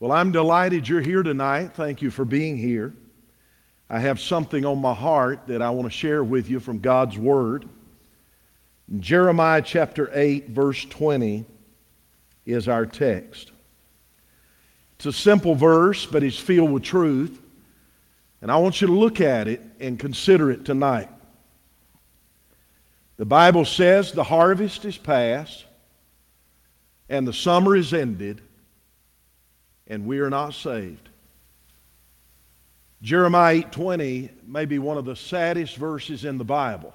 Well, I'm delighted you're here tonight. Thank you for being here. I have something on my heart that I want to share with you from God's Word. Jeremiah chapter 8, verse 20 is our text. It's a simple verse, but it's filled with truth. And I want you to look at it and consider it tonight. The Bible says the harvest is past and the summer is ended and we are not saved. Jeremiah 8:20 may be one of the saddest verses in the Bible.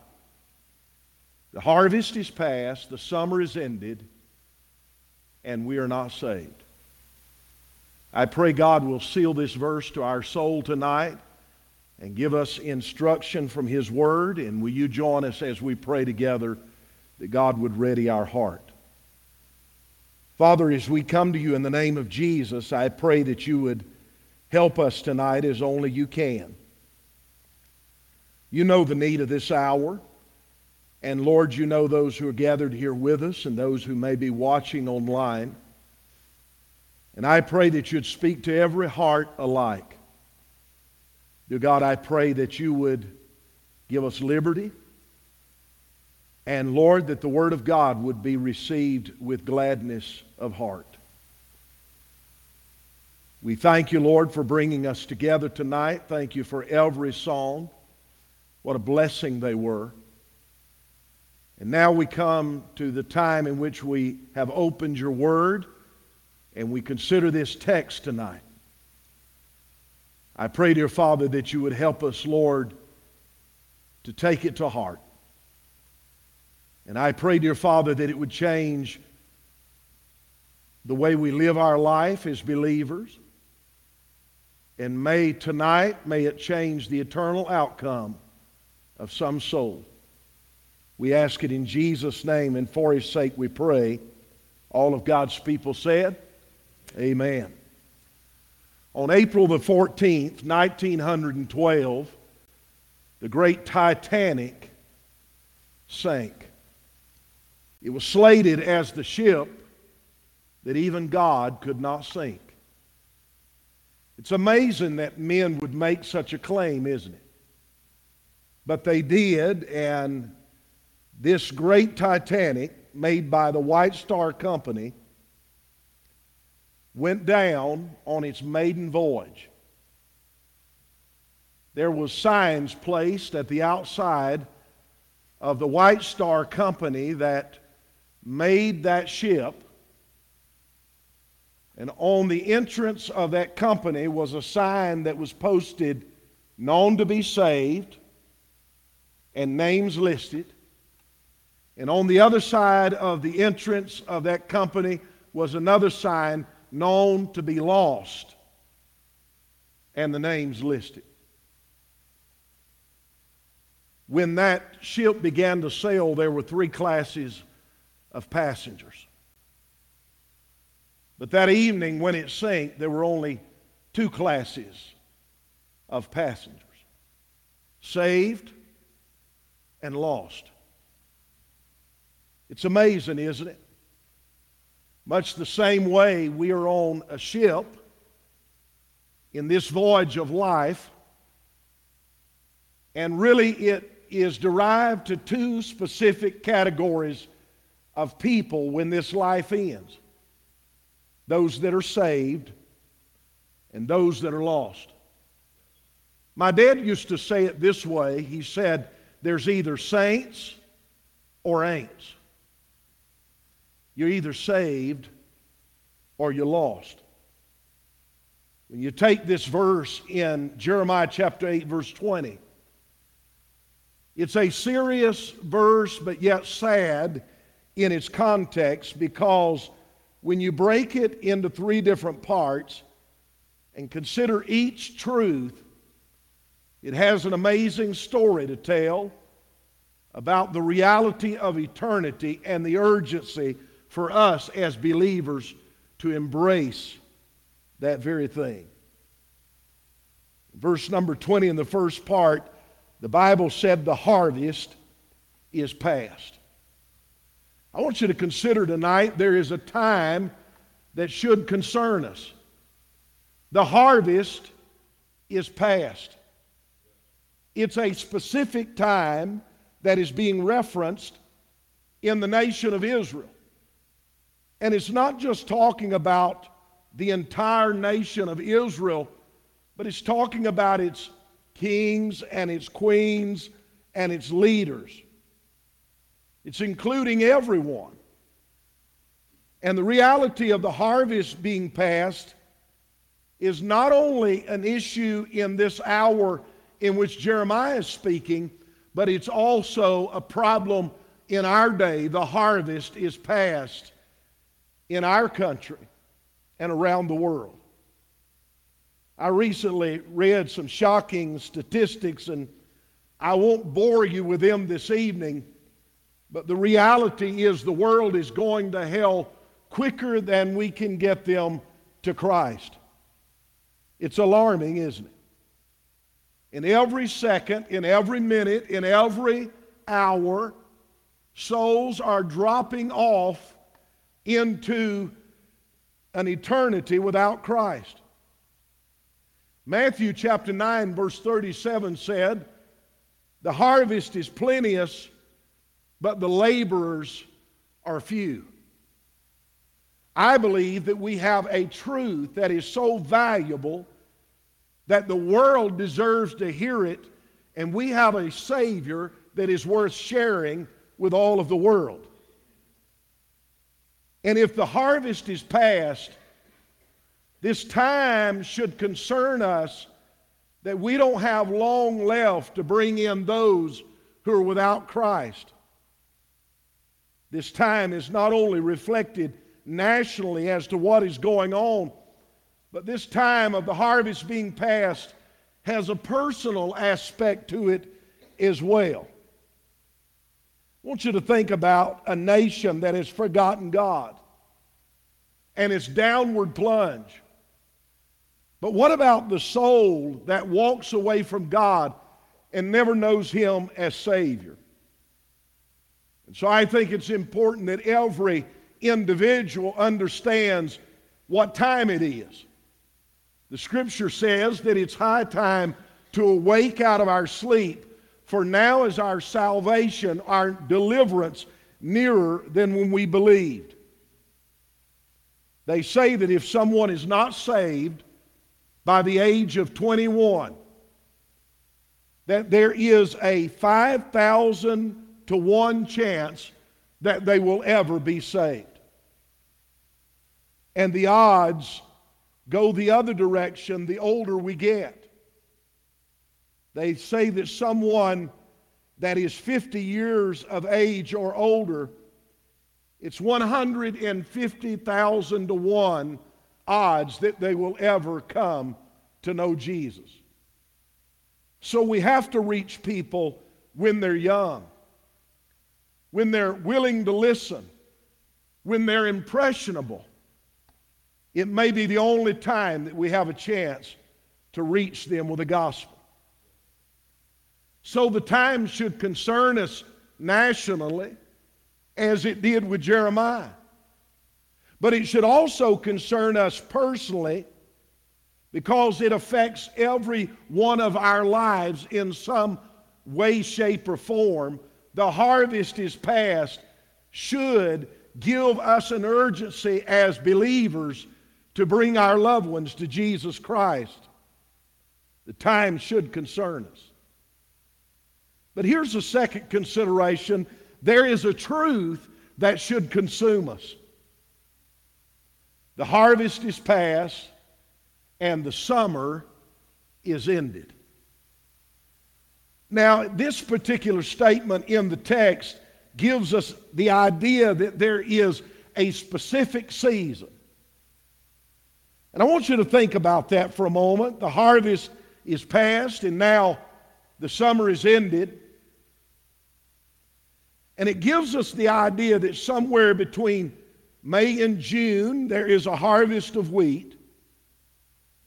The harvest is past, the summer is ended, and we are not saved. I pray God will seal this verse to our soul tonight and give us instruction from His Word. And will you join us as we pray together that God would ready our heart? Father, as we come to you in the name of Jesus, I pray that you would help us tonight as only you can. You know the need of this hour. And Lord, you know those who are gathered here with us and those who may be watching online. And I pray that you'd speak to every heart alike. Dear God, I pray that you would give us liberty and Lord, that the Word of God would be received with gladness of heart. We thank you, Lord, for bringing us together tonight. Thank you for every song. What a blessing they were. And now we come to the time in which we have opened your Word and we consider this text tonight. I pray, dear Father, that you would help us, Lord, to take it to heart. And I pray, dear Father, that it would change the way we live our life as believers. And may tonight, may it change the eternal outcome of some soul. We ask it in Jesus' name, and for his sake we pray. All of God's people said, Amen. On April the 14th, 1912, the great Titanic sank. It was slated as the ship that even God could not sink. It's amazing that men would make such a claim, isn't it? But they did, and this great Titanic, made by the White Star Company, went down on its maiden voyage. There was signs placed at the outside of the White Star Company that made that ship. And on the entrance of that company was a sign that was posted, known to be saved, and names listed. And on the other side of the entrance of that company was another sign, known to be lost, and the names listed. When that ship began to sail, there were three classes of passengers. But that evening, when it sank, there were only two classes of passengers saved and lost. It's amazing, isn't it? Much the same way we are on a ship in this voyage of life, and really it is derived to two specific categories of people when this life ends those that are saved and those that are lost. My dad used to say it this way he said, There's either saints or ain'ts. You're either saved or you're lost. When you take this verse in Jeremiah chapter 8, verse 20, it's a serious verse, but yet sad in its context because when you break it into three different parts and consider each truth, it has an amazing story to tell about the reality of eternity and the urgency for us as believers to embrace that very thing. Verse number 20 in the first part, the Bible said the harvest is past. I want you to consider tonight there is a time that should concern us. The harvest is past. It's a specific time that is being referenced in the nation of Israel. And it's not just talking about the entire nation of Israel, but it's talking about its kings and its queens and its leaders. It's including everyone. And the reality of the harvest being passed is not only an issue in this hour in which Jeremiah is speaking, but it's also a problem in our day. The harvest is past in our country and around the world. I recently read some shocking statistics, and I won't bore you with them this evening, but the reality is the world is going to hell quicker than we can get them to Christ. It's alarming, isn't it? In every second, in every minute, in every hour, souls are dropping off into an eternity without Christ. Matthew chapter 9, verse 37 said, The harvest is plenteous, but the laborers are few. I believe that we have a truth that is so valuable that the world deserves to hear it, and we have a Savior that is worth sharing with all of the world. And if the harvest is past, this time should concern us that we don't have long left to bring in those who are without Christ. This time is not only reflected nationally as to what is going on, but this time of the harvest being past has a personal aspect to it as well. I want you to think about a nation that has forgotten God and its downward plunge. But what about the soul that walks away from God and never knows Him as Savior? And so I think it's important that every individual understands what time it is. The scripture says that it's high time to awake out of our sleep, for now is our salvation, our deliverance, nearer than when we believed. They say that if someone is not saved by the age of 21, that there is a 5,000 to 1 chance that they will ever be saved. And the odds go the other direction the older we get. They say that someone that is 50 years of age or older, it's 150,000 to 1 odds that they will ever come to know Jesus. So we have to reach people when they're young, when they're willing to listen, when they're impressionable it may be the only time that we have a chance to reach them with the gospel. So the time should concern us nationally as it did with Jeremiah. But it should also concern us personally because it affects every one of our lives in some way, shape, or form. The harvest is past should give us an urgency as believers to bring our loved ones to Jesus Christ. The time should concern us. But here's a second consideration there is a truth that should consume us. The harvest is past and the summer is ended. Now, this particular statement in the text gives us the idea that there is a specific season and I want you to think about that for a moment. The harvest is past, and now the summer is ended. And it gives us the idea that somewhere between May and June, there is a harvest of wheat.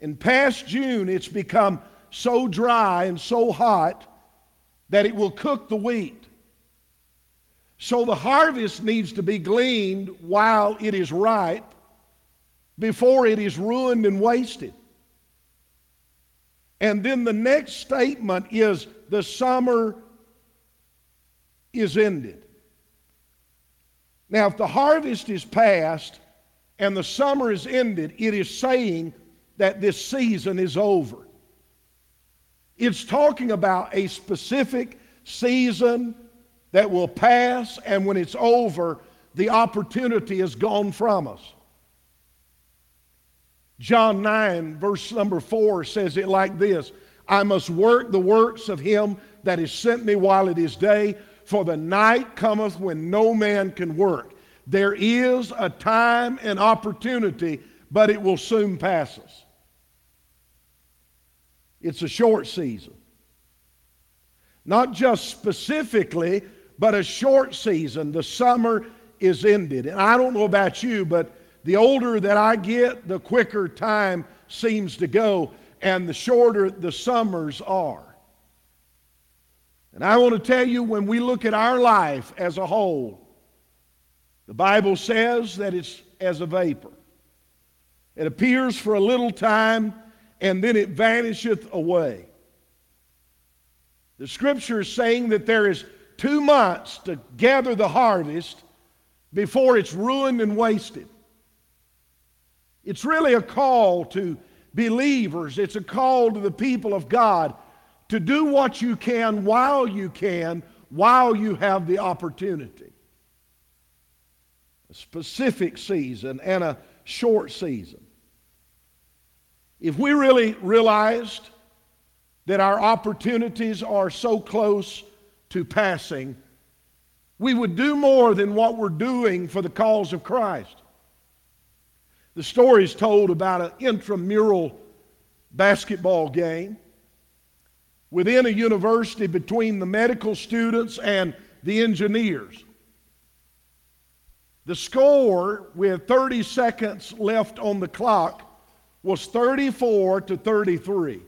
And past June, it's become so dry and so hot that it will cook the wheat. So the harvest needs to be gleaned while it is ripe before it is ruined and wasted. And then the next statement is the summer is ended. Now, if the harvest is past and the summer is ended, it is saying that this season is over. It's talking about a specific season that will pass, and when it's over, the opportunity is gone from us. John 9, verse number 4 says it like this I must work the works of him that has sent me while it is day, for the night cometh when no man can work. There is a time and opportunity, but it will soon pass us. It's a short season. Not just specifically, but a short season. The summer is ended. And I don't know about you, but the older that I get, the quicker time seems to go, and the shorter the summers are. And I want to tell you, when we look at our life as a whole, the Bible says that it's as a vapor. It appears for a little time and then it vanisheth away. The scripture is saying that there is two months to gather the harvest before it's ruined and wasted. It's really a call to believers, it's a call to the people of God to do what you can while you can, while you have the opportunity. A specific season and a short season. If we really realized that our opportunities are so close to passing, we would do more than what we're doing for the cause of Christ. The story is told about an intramural basketball game within a university between the medical students and the engineers. The score, with 30 seconds left on the clock, was 34 to 33.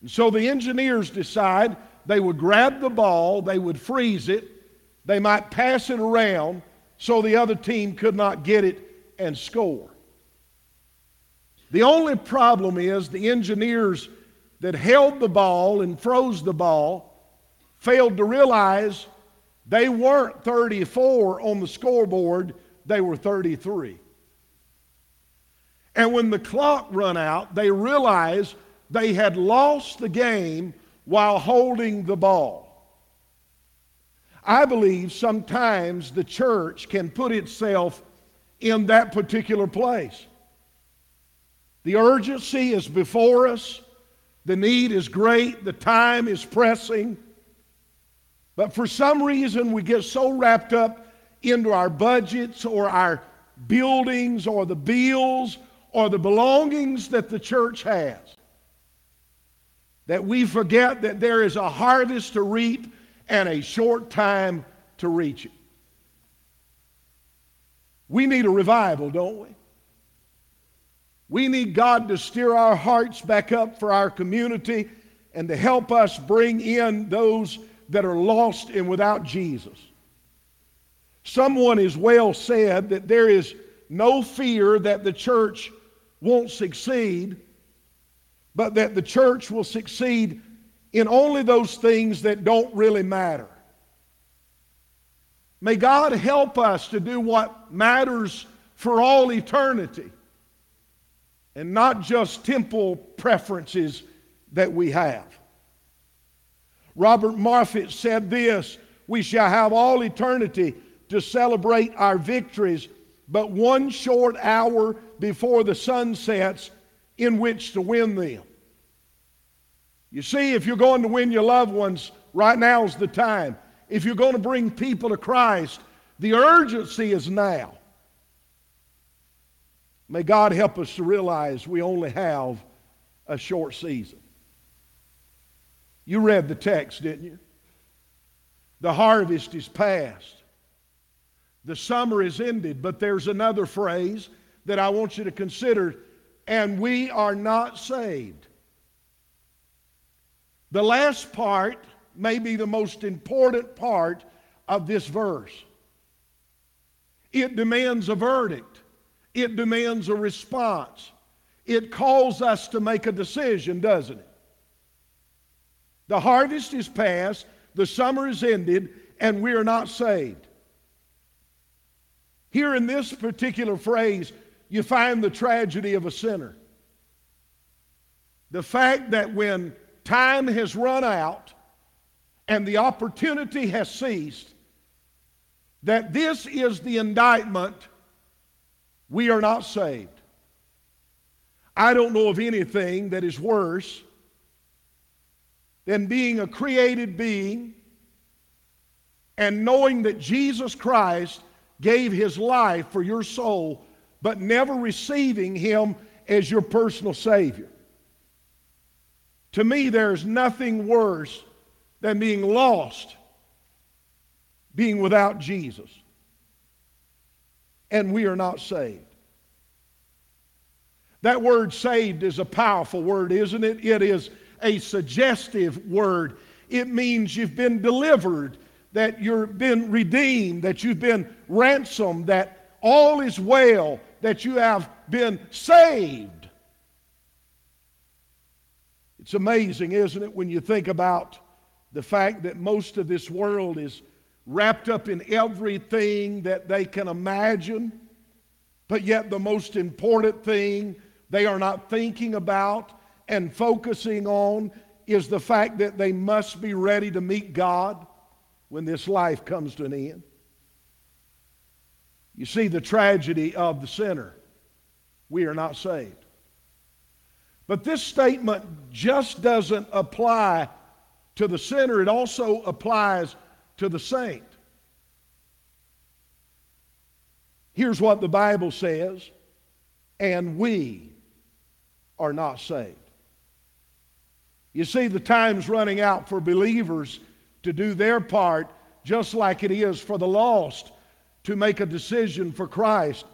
And so the engineers decide they would grab the ball, they would freeze it, they might pass it around so the other team could not get it and score. The only problem is the engineers that held the ball and froze the ball failed to realize they weren't 34 on the scoreboard, they were 33. And when the clock run out, they realized they had lost the game while holding the ball. I believe sometimes the church can put itself in that particular place. The urgency is before us, the need is great, the time is pressing. But for some reason, we get so wrapped up into our budgets or our buildings or the bills or the belongings that the church has. That we forget that there is a harvest to reap and a short time to reach it. We need a revival, don't we? We need God to steer our hearts back up for our community and to help us bring in those that are lost and without Jesus. Someone has well said that there is no fear that the church won't succeed, but that the church will succeed in only those things that don't really matter. May God help us to do what matters for all eternity and not just temple preferences that we have. Robert Moffat said this We shall have all eternity to celebrate our victories but one short hour before the sun sets in which to win them. You see, if you're going to win your loved ones, right now is the time. If you're going to bring people to Christ, the urgency is now. May God help us to realize we only have a short season. You read the text, didn't you? The harvest is past. The summer is ended, but there's another phrase that I want you to consider, and we are not saved. The last part may be the most important part of this verse. It demands a verdict, it demands a response, it calls us to make a decision, doesn't it? The harvest is past, the summer is ended, and we are not saved. Here in this particular phrase, you find the tragedy of a sinner. The fact that when time has run out and the opportunity has ceased, that this is the indictment we are not saved. I don't know of anything that is worse than being a created being and knowing that Jesus Christ gave his life for your soul, but never receiving him as your personal Savior. To me, there's nothing worse than being lost, being without Jesus. And we are not saved. That word saved is a powerful word, isn't it? It is a suggestive word. It means you've been delivered, that you've been redeemed, that you've been ransomed, that all is well, that you have been saved. It's amazing, isn't it, when you think about the fact that most of this world is wrapped up in everything that they can imagine, but yet the most important thing they are not thinking about and focusing on is the fact that they must be ready to meet God when this life comes to an end. You see the tragedy of the sinner. We are not saved. But this statement just doesn't apply to the sinner, it also applies to the saint. Here's what the Bible says and we are not saved. You see, the time's running out for believers to do their part, just like it is for the lost to make a decision for Christ.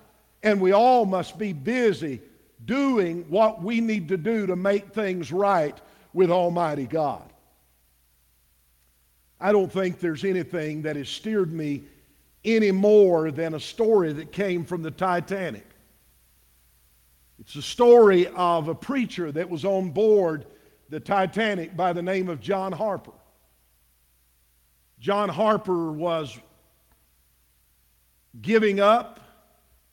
And we all must be busy doing what we need to do to make things right with Almighty God. I don't think there's anything that has steered me any more than a story that came from the Titanic. It's a story of a preacher that was on board the Titanic by the name of John Harper. John Harper was giving up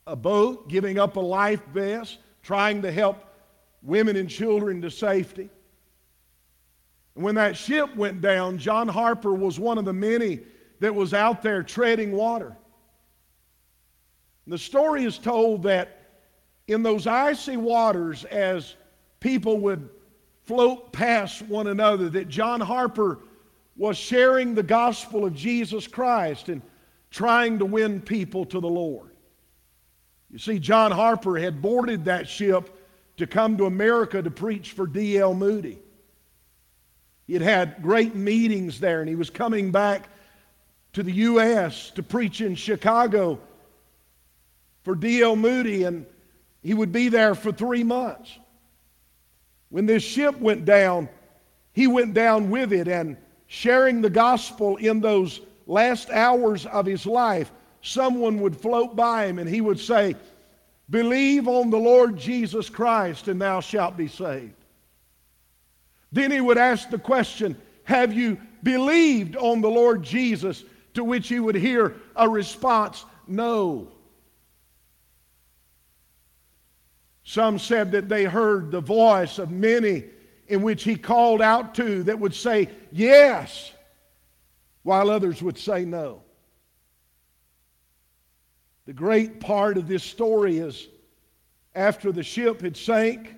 a boat, giving up a life vest, trying to help women and children to safety. And when that ship went down, John Harper was one of the many that was out there treading water. And the story is told that in those icy waters, as people would float past one another, that John Harper was sharing the gospel of Jesus Christ and trying to win people to the Lord. You see, John Harper had boarded that ship to come to America to preach for D.L. Moody. He had had great meetings there, and he was coming back to the U.S. to preach in Chicago for D.L. Moody, and he would be there for three months. When this ship went down, he went down with it and sharing the gospel in those last hours of his life, someone would float by him and he would say, Believe on the Lord Jesus Christ and thou shalt be saved. Then he would ask the question, Have you believed on the Lord Jesus? To which he would hear a response, No. Some said that they heard the voice of many in which he called out to that would say yes, while others would say no. The great part of this story is after the ship had sank,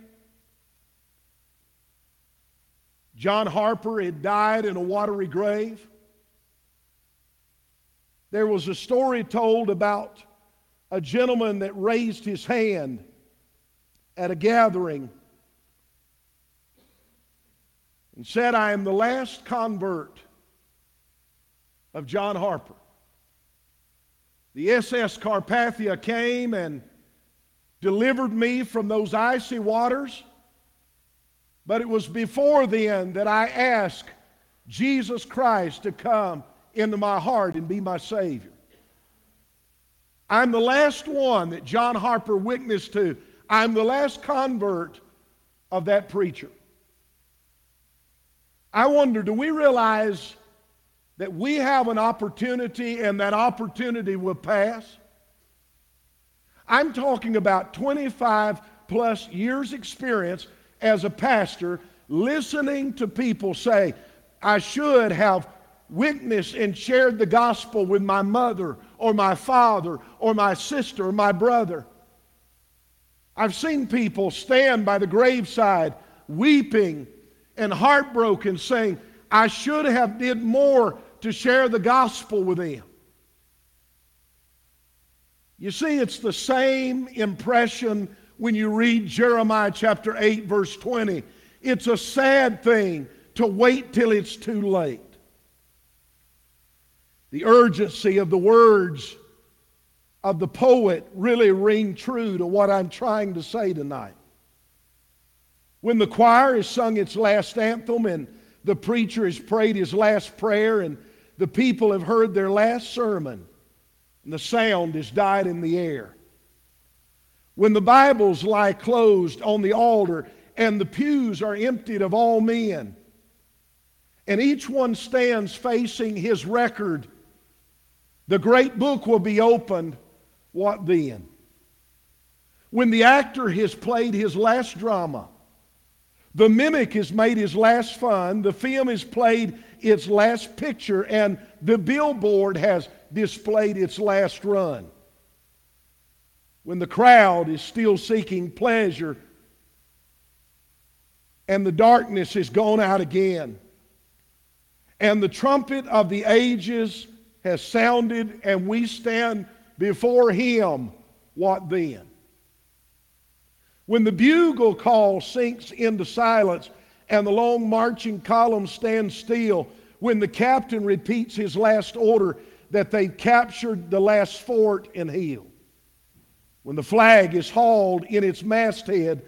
John Harper had died in a watery grave. There was a story told about a gentleman that raised his hand at a gathering and said, I am the last convert of John Harper. The SS Carpathia came and delivered me from those icy waters, but it was before then that I asked Jesus Christ to come into my heart and be my Savior. I'm the last one that John Harper witnessed to I'm the last convert of that preacher. I wonder, do we realize that we have an opportunity and that opportunity will pass? I'm talking about 25 plus years' experience as a pastor listening to people say, I should have witnessed and shared the gospel with my mother or my father or my sister or my brother. I've seen people stand by the graveside weeping and heartbroken saying, I should have did more to share the gospel with them. You see, it's the same impression when you read Jeremiah chapter 8, verse 20. It's a sad thing to wait till it's too late. The urgency of the words of the poet really ring true to what I'm trying to say tonight. When the choir has sung its last anthem and the preacher has prayed his last prayer and the people have heard their last sermon and the sound has died in the air. When the Bibles lie closed on the altar and the pews are emptied of all men, and each one stands facing his record, the great book will be opened. What then? When the actor has played his last drama, the mimic has made his last fun, the film has played its last picture, and the billboard has displayed its last run. When the crowd is still seeking pleasure and the darkness has gone out again, and the trumpet of the ages has sounded, and we stand before Him, what then? When the bugle call sinks into silence and the long marching column stands still, when the captain repeats his last order that they've captured the last fort and Hill, when the flag is hauled in its masthead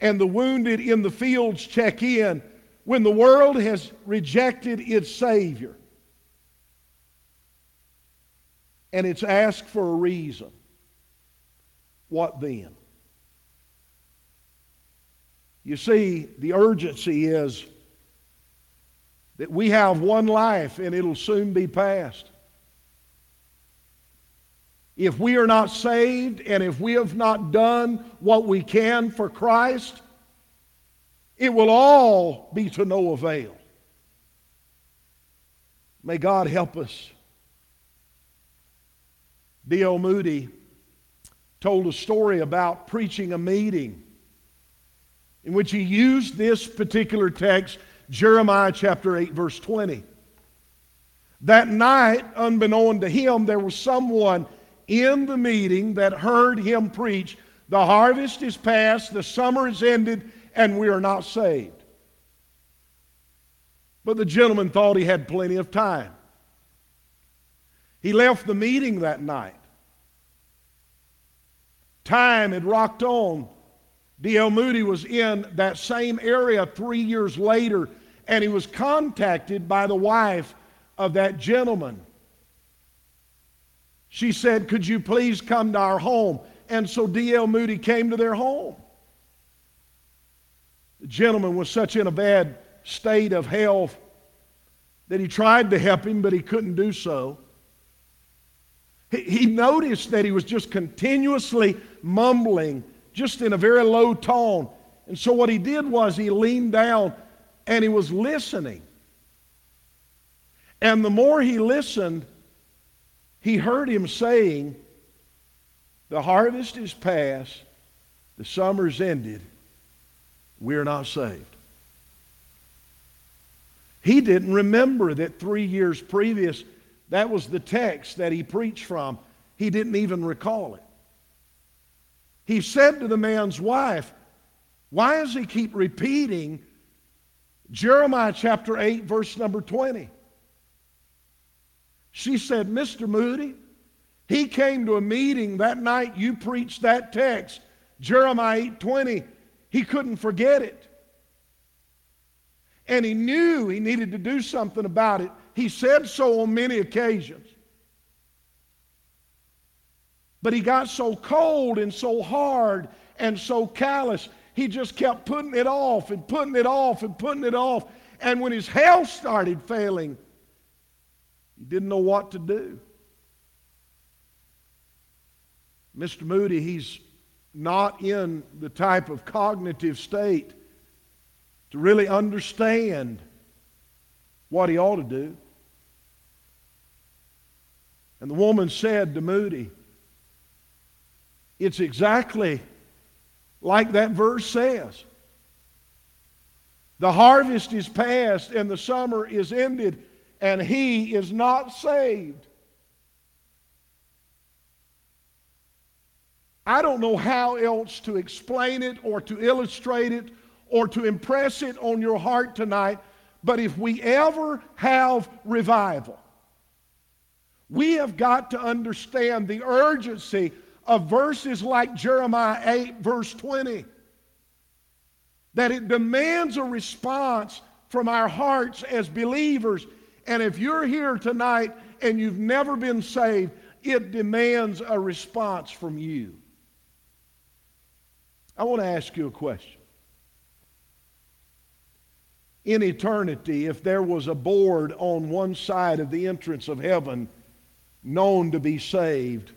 and the wounded in the fields check in, when the world has rejected its Savior and it's asked for a reason, what then? You see, the urgency is that we have one life and it'll soon be past. If we are not saved and if we have not done what we can for Christ, it will all be to no avail. May God help us. D.L. Moody told a story about preaching a meeting in which he used this particular text, Jeremiah chapter 8, verse 20. That night, unbeknown to him, there was someone in the meeting that heard him preach, The harvest is past, the summer is ended, and we are not saved. But the gentleman thought he had plenty of time. He left the meeting that night. Time had rocked on D.L. Moody was in that same area three years later, and he was contacted by the wife of that gentleman. She said, Could you please come to our home? And so D.L. Moody came to their home. The gentleman was such in a bad state of health that he tried to help him, but he couldn't do so. He, he noticed that he was just continuously mumbling just in a very low tone. And so what he did was he leaned down and he was listening. And the more he listened, he heard him saying, The harvest is past, the summer's ended, we're not saved. He didn't remember that three years previous, that was the text that he preached from. He didn't even recall it. He said to the man's wife, Why does he keep repeating Jeremiah chapter 8, verse number 20? She said, Mr. Moody, he came to a meeting that night you preached that text, Jeremiah 8 20. He couldn't forget it. And he knew he needed to do something about it. He said so on many occasions. But he got so cold and so hard and so callous. He just kept putting it off and putting it off and putting it off. And when his health started failing, he didn't know what to do. Mr. Moody, he's not in the type of cognitive state to really understand what he ought to do. And the woman said to Moody, It's exactly like that verse says. The harvest is past and the summer is ended, and he is not saved. I don't know how else to explain it or to illustrate it or to impress it on your heart tonight, but if we ever have revival, we have got to understand the urgency of verses like Jeremiah 8, verse 20, that it demands a response from our hearts as believers. And if you're here tonight and you've never been saved, it demands a response from you. I want to ask you a question. In eternity, if there was a board on one side of the entrance of heaven known to be saved,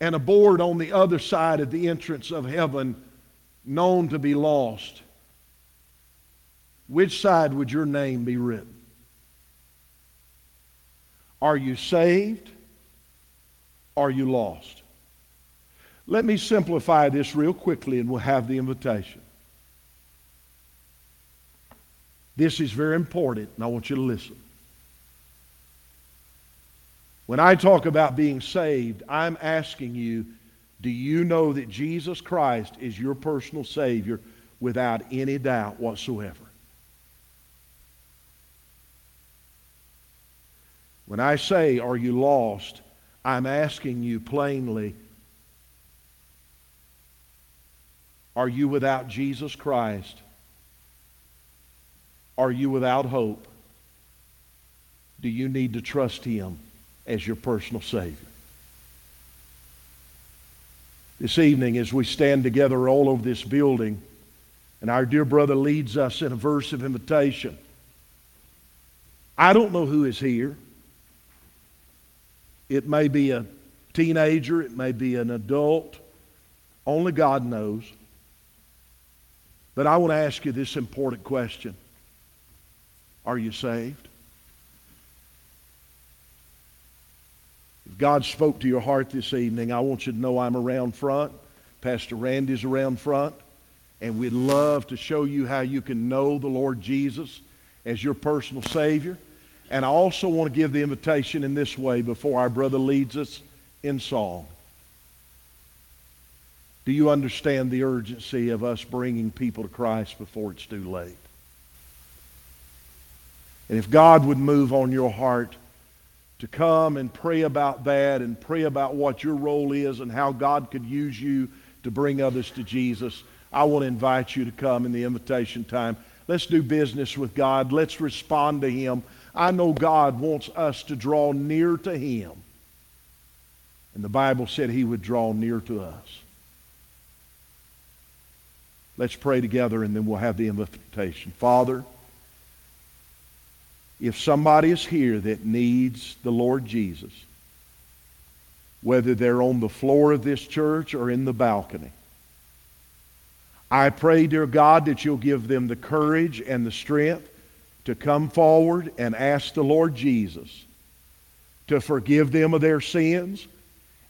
and a board on the other side of the entrance of heaven known to be lost, which side would your name be written? Are you saved? Are you lost? Let me simplify this real quickly and we'll have the invitation. This is very important, and I want you to listen. When I talk about being saved, I'm asking you do you know that Jesus Christ is your personal Savior without any doubt whatsoever? When I say, Are you lost? I'm asking you plainly, Are you without Jesus Christ? Are you without hope? Do you need to trust Him as your personal Savior? This evening, as we stand together all over this building, and our dear brother leads us in a verse of invitation, I don't know who is here. It may be a teenager, it may be an adult. Only God knows. But I want to ask you this important question Are you saved? If God spoke to your heart this evening, I want you to know I'm around front. Pastor Randy's around front. And we'd love to show you how you can know the Lord Jesus as your personal Savior. And I also want to give the invitation in this way before our brother leads us in song. Do you understand the urgency of us bringing people to Christ before it's too late? And if God would move on your heart to come and pray about that and pray about what your role is and how God could use you to bring others to Jesus, I want to invite you to come in the invitation time. Let's do business with God. Let's respond to Him. I know God wants us to draw near to Him. And the Bible said He would draw near to us. Let's pray together and then we'll have the invitation. Father, if somebody is here that needs the Lord Jesus, whether they're on the floor of this church or in the balcony, I pray, dear God, that you'll give them the courage and the strength to come forward and ask the Lord Jesus to forgive them of their sins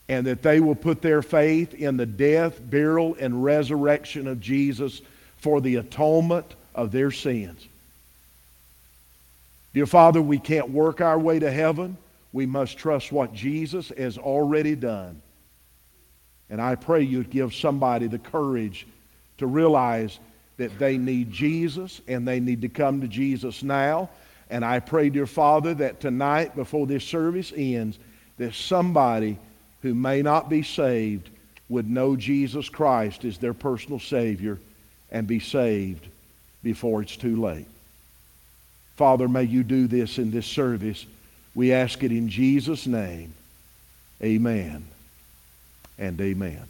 and that they will put their faith in the death, burial, and resurrection of Jesus for the atonement of their sins. Dear Father, we can't work our way to heaven. We must trust what Jesus has already done. And I pray you'd give somebody the courage to realize that they need Jesus and they need to come to Jesus now. And I pray, dear Father, that tonight, before this service ends, that somebody who may not be saved would know Jesus Christ as their personal Savior and be saved before it's too late. Father, may you do this in this service. We ask it in Jesus' name. Amen and amen.